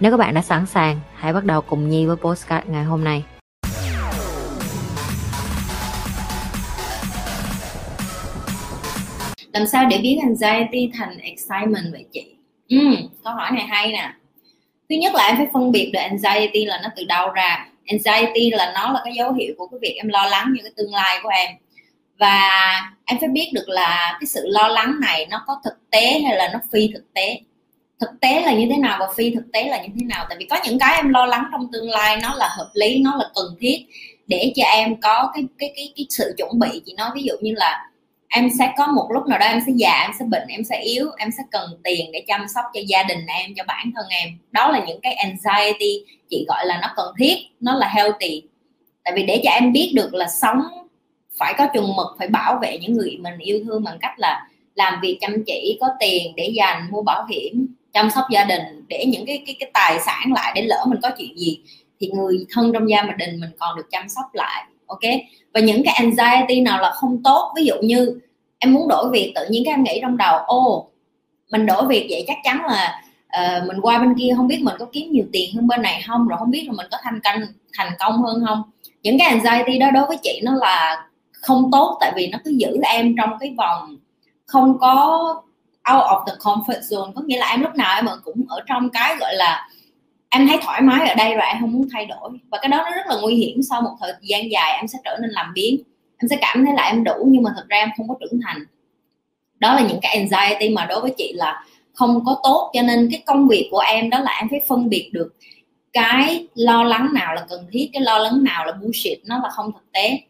Nếu các bạn đã sẵn sàng, hãy bắt đầu cùng Nhi với postcard ngày hôm nay. làm sao để biến anxiety thành excitement vậy chị? Ừ, câu hỏi này hay nè. Thứ nhất là em phải phân biệt được anxiety là nó từ đâu ra. Anxiety là nó là cái dấu hiệu của cái việc em lo lắng về cái tương lai của em. Và em phải biết được là cái sự lo lắng này nó có thực tế hay là nó phi thực tế thực tế là như thế nào và phi thực tế là như thế nào? Tại vì có những cái em lo lắng trong tương lai nó là hợp lý, nó là cần thiết để cho em có cái cái cái cái sự chuẩn bị. Chị nói ví dụ như là em sẽ có một lúc nào đó em sẽ già, em sẽ bệnh, em sẽ yếu, em sẽ cần tiền để chăm sóc cho gia đình em, cho bản thân em. Đó là những cái anxiety chị gọi là nó cần thiết, nó là healthy. Tại vì để cho em biết được là sống, phải có chừng mực, phải bảo vệ những người mình yêu thương bằng cách là làm việc chăm chỉ, có tiền để dành, mua bảo hiểm chăm sóc gia đình để những cái cái cái tài sản lại để lỡ mình có chuyện gì thì người thân trong gia đình mình còn được chăm sóc lại ok? Và những cái anxiety nào là không tốt ví dụ như em muốn đổi việc tự nhiên các em nghĩ trong đầu ô mình đổi việc vậy chắc chắn là uh, mình qua bên kia không biết mình có kiếm nhiều tiền hơn bên này không rồi không biết là mình có thành công thành công hơn không? Những cái anxiety đó đối với chị nó là không tốt tại vì nó cứ giữ em trong cái vòng không có out of the comfort zone. Có nghĩa là em lúc nào em cũng ở trong cái gọi là em thấy thoải mái ở đây rồi em không muốn thay đổi. Và cái đó nó rất là nguy hiểm. Sau một thời gian dài em sẽ trở nên làm biến. Em sẽ cảm thấy là em đủ nhưng mà thật ra em không có trưởng thành. Đó là những cái anxiety mà đối với chị là không có tốt. Cho nên cái công việc của em đó là em phải phân biệt được cái lo lắng nào là cần thiết, cái lo lắng nào là bullshit. Nó là không thực tế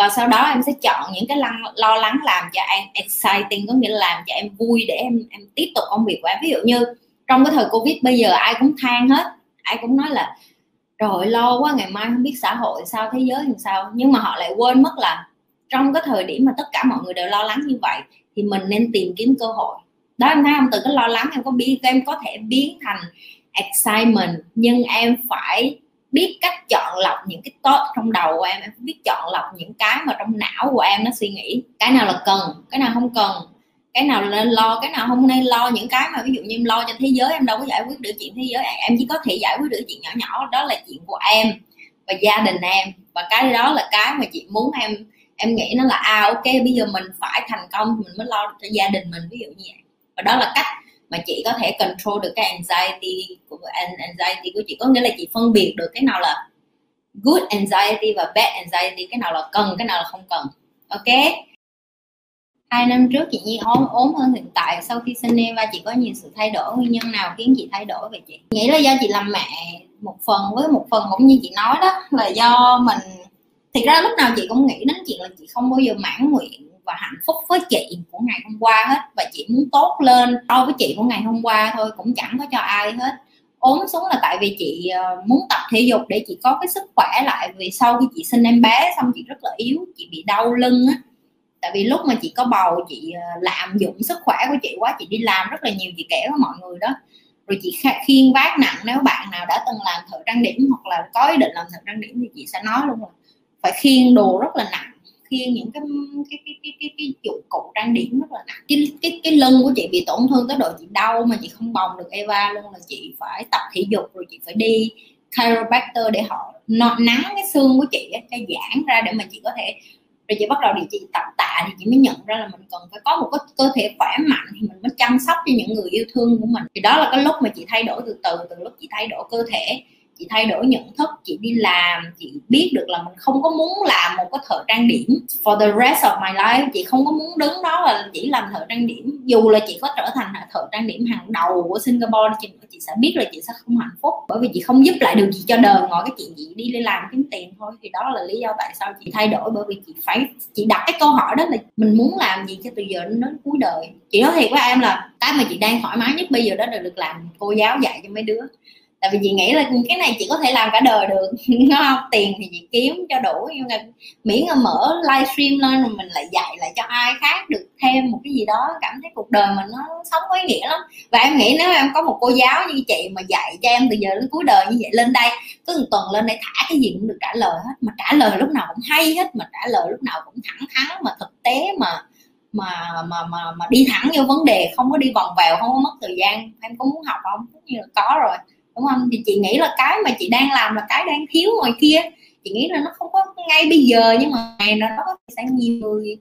và sau đó em sẽ chọn những cái lăng, lo lắng làm cho em exciting có nghĩa là làm cho em vui để em em tiếp tục công việc của em. Ví dụ như trong cái thời covid bây giờ ai cũng than hết ai cũng nói là rồi lo quá ngày mai không biết xã hội sao thế giới làm sao. Nhưng mà họ lại quên mất là trong cái thời điểm mà tất cả mọi người đều lo lắng như vậy thì mình nên tìm kiếm cơ hội. Đó em thấy không? Từ cái lo lắng em có biết em có thể biến thành excitement nhưng em phải biết cách chọn lọc những cái tốt trong đầu của em em biết chọn lọc những cái mà trong não của em nó suy nghĩ. Cái nào là cần, cái nào không cần, cái nào nên lo, cái nào không nên lo. Những cái mà ví dụ như em lo cho thế giới, em đâu có giải quyết được chuyện thế giới. Em chỉ có thể giải quyết được chuyện nhỏ nhỏ, đó là chuyện của em và gia đình em. Và cái đó là cái mà chị muốn em em nghĩ nó là à ok, bây giờ mình phải thành công thì mình mới lo được cho gia đình mình, ví dụ như vậy. Và đó là cách mà chị có thể control được cái anxiety của anxiety của chị. Có nghĩa là chị phân biệt được cái nào là good anxiety và bad anxiety, cái nào là cần, cái nào là không cần. Ok? Hai năm trước chị Nhi ốm ốm hơn hiện tại. Sau khi sinh em và chị có nhiều sự thay đổi. Nguyên nhân nào khiến chị thay đổi về chị? Nghĩ là do chị làm mẹ một phần với một phần cũng như chị nói đó, là do mình thì ra lúc nào chị cũng nghĩ đến chuyện là chị không bao giờ mãn nguyện và hạnh phúc với chị của ngày hôm qua hết. Và chị muốn tốt lên so với chị của ngày hôm qua thôi, cũng chẳng có cho ai hết. Ốm xuống là tại vì chị ờ, muốn tập thể dục để chị có cái sức khỏe lại, vì sau khi chị sinh em bé xong chị rất là yếu, chị bị đau lưng á. Tại vì lúc mà chị có bầu, chị ờ, lạm dụng sức khỏe của chị quá, chị đi làm rất là nhiều chị kể với mọi người đó. Rồi chị khiên vác nặng, nếu bạn nào đã từng làm thợ trang điểm hoặc là có ý định làm thợ trang điểm thì chị sẽ nói luôn là phải khiên đồ rất là nặng khiên những cái cái cái cái cái, cái dụng cụ trang điểm rất là nặng. Cái cái cái lưng của chị bị tổn thương tới độ chị đau mà chị không bồng được Eva luôn là chị phải tập thể dục rồi chị phải đi chiropractor để họ nắng cái xương của chị cho giãn ra để mà chị có thể rồi chị bắt đầu điều trị tập tạ thì chị mới nhận ra là mình cần phải có một cái cơ thể khỏe mạnh thì mình mới chăm sóc cho những người yêu thương của mình. Thì đó là cái lúc mà chị thay đổi từ từ từ lúc chị thay đổi cơ thể chị thay đổi nhận thức chị đi làm chị biết được là mình không có muốn làm một cái thợ trang điểm for the rest of my life. Chị không có muốn đứng đó là chỉ làm thợ trang điểm. Dù là chị có trở thành thợ trang điểm hàng đầu của Singapore chị, chị sẽ biết là chị sẽ không hạnh phúc. Bởi vì chị không giúp lại được gì cho đời ngoài cái chuyện chị đi làm kiếm tiền thôi. Thì đó là lý do tại sao chị thay đổi. Bởi vì chị phải chị đặt cái câu hỏi đó là mình muốn làm gì cho từ giờ đến, đến cuối đời. Chị nói thiệt với em là cái mà chị đang thoải mái nhất bây giờ đó là được làm cô giáo dạy cho mấy đứa tại vì chị nghĩ là cái này chị có thể làm cả đời được nó không? Tiền thì chị kiếm cho đủ, nhưng mà miễn là mở livestream lên rồi mình lại dạy lại cho ai khác được thêm một cái gì đó, cảm thấy cuộc đời mình nó sống có ý nghĩa lắm. Và em nghĩ nếu em có một cô giáo như chị mà dạy cho em từ giờ đến cuối đời như vậy lên đây, cứ một tuần lên đây thả cái gì cũng được trả lời hết, mà trả lời lúc nào cũng hay hết, mà trả lời lúc nào cũng thẳng thắn, mà thực tế mà mà mà mà mà đi thẳng vô vấn đề, không có đi vòng vèo, không có mất thời gian. Em có muốn học không? Cũng như là có rồi đúng không? Thì chị nghĩ là cái mà chị đang làm là cái đang thiếu ngoài kia. Chị nghĩ là nó không có ngay bây giờ, nhưng mà ngày nào đó sẽ nhiều người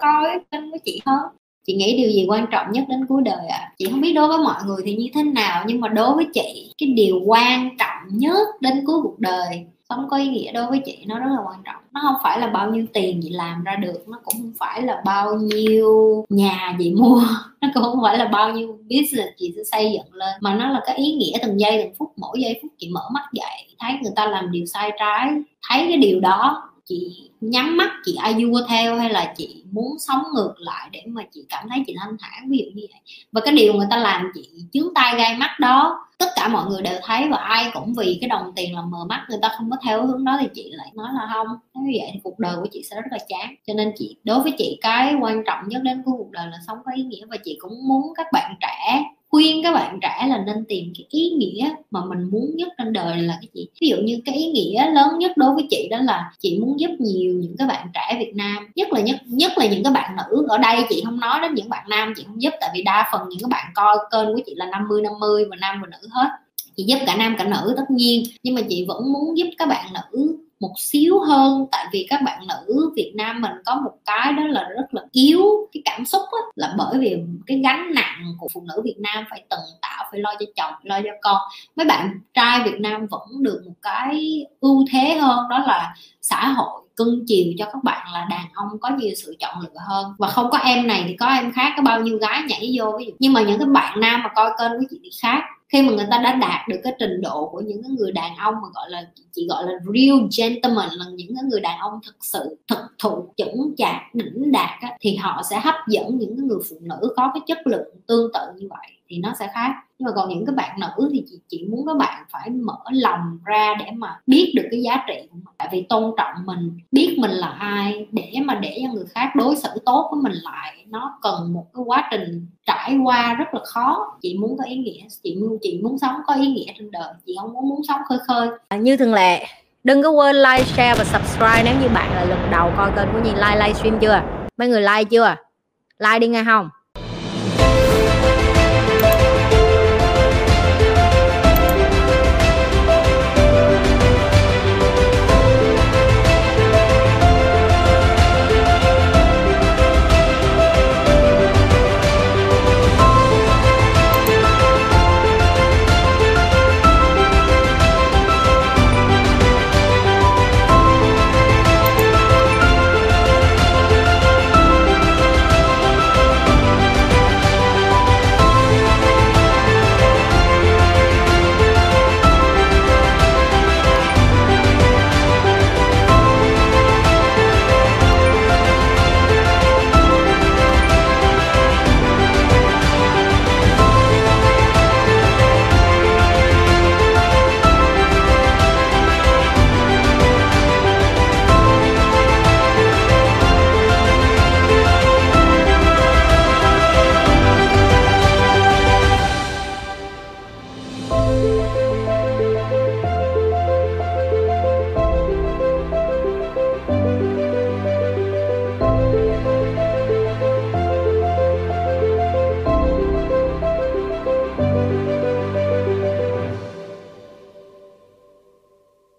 coi kênh của chị hơn. Chị nghĩ điều gì quan trọng nhất đến cuối đời ạ? À? chị không biết đối với mọi người thì như thế nào, nhưng mà đối với chị, cái điều quan trọng nhất đến cuối cuộc đời sống có ý nghĩa đối với chị, nó rất là quan trọng. Nó không phải là bao nhiêu tiền chị làm ra được, nó cũng không phải là bao nhiêu nhà chị mua, nó cũng không phải là bao nhiêu business chị sẽ xây dựng lên, mà nó là cái ý nghĩa từng giây, từng phút, mỗi giây phút chị mở mắt dậy, thấy người ta làm điều sai trái, thấy cái điều đó chị nhắm mắt, chị ai vua theo hay là chị muốn sống ngược lại để mà chị cảm thấy chị thanh thản? Ví dụ như vậy. Và cái điều người ta làm chị chướng tay gai mắt đó, tất cả mọi người đều thấy và ai cũng vì cái đồng tiền là mờ mắt, người ta không có theo hướng đó thì chị lại nói là không. Như vậy thì cuộc đời của chị sẽ rất là chán. Cho nên chị, đối với chị, cái quan trọng nhất đến của cuộc đời là sống có ý nghĩa và chị cũng muốn các bạn trẻ khuyên các bạn trẻ là nên tìm cái ý nghĩa mà mình muốn nhất trên đời là cái gì? Ví dụ như cái ý nghĩa lớn nhất đối với chị đó là chị muốn giúp nhiều những các bạn trẻ Việt Nam, nhất là nhất nhất là những các bạn nữ ở đây. Chị không nói đến những bạn nam chị không giúp, tại vì đa phần những các bạn coi kênh của chị là 50 50 và nam và nữ hết. Chị giúp cả nam cả nữ tất nhiên, nhưng mà chị vẫn muốn giúp các bạn nữ một xíu hơn. Tại vì các bạn nữ Việt Nam mình có một cái đó là rất là yếu. Cái cảm xúc á, là bởi vì cái gánh nặng của phụ nữ Việt Nam phải tần tạo phải lo cho chồng lo cho con. Mấy bạn trai Việt Nam vẫn được một cái ưu thế hơn đó là xã hội cưng chiều cho các bạn là đàn ông có nhiều sự chọn lựa hơn. Và không có em này thì có em khác có bao nhiêu gái nhảy vô. Ví dụ. Nhưng mà những cái bạn nam mà coi kênh của chị thì khác khi mà người ta đã đạt được cái trình độ của những cái người đàn ông mà gọi là chị gọi là real gentleman là những cái người đàn ông thực sự thực thụ chững chạc đỉnh đạt á, thì họ sẽ hấp dẫn những cái người phụ nữ có cái chất lượng tương tự như vậy thì nó sẽ khác. Nhưng mà còn những cái bạn nữ thì chị chỉ muốn các bạn phải mở lòng ra để mà biết được cái giá trị của vì tôn trọng mình biết mình là ai để mà để cho người khác đối xử tốt với mình lại nó cần một cái quá trình trải qua rất là khó. Chị muốn có ý nghĩa chị muốn chị muốn sống có ý nghĩa trên đời chị không muốn muốn sống khơi khơi. À, như thường lệ đừng có quên like share và subscribe nếu như bạn là lần đầu coi kênh của Nhi like livestream chưa? Mấy người like chưa? Like đi nghe không?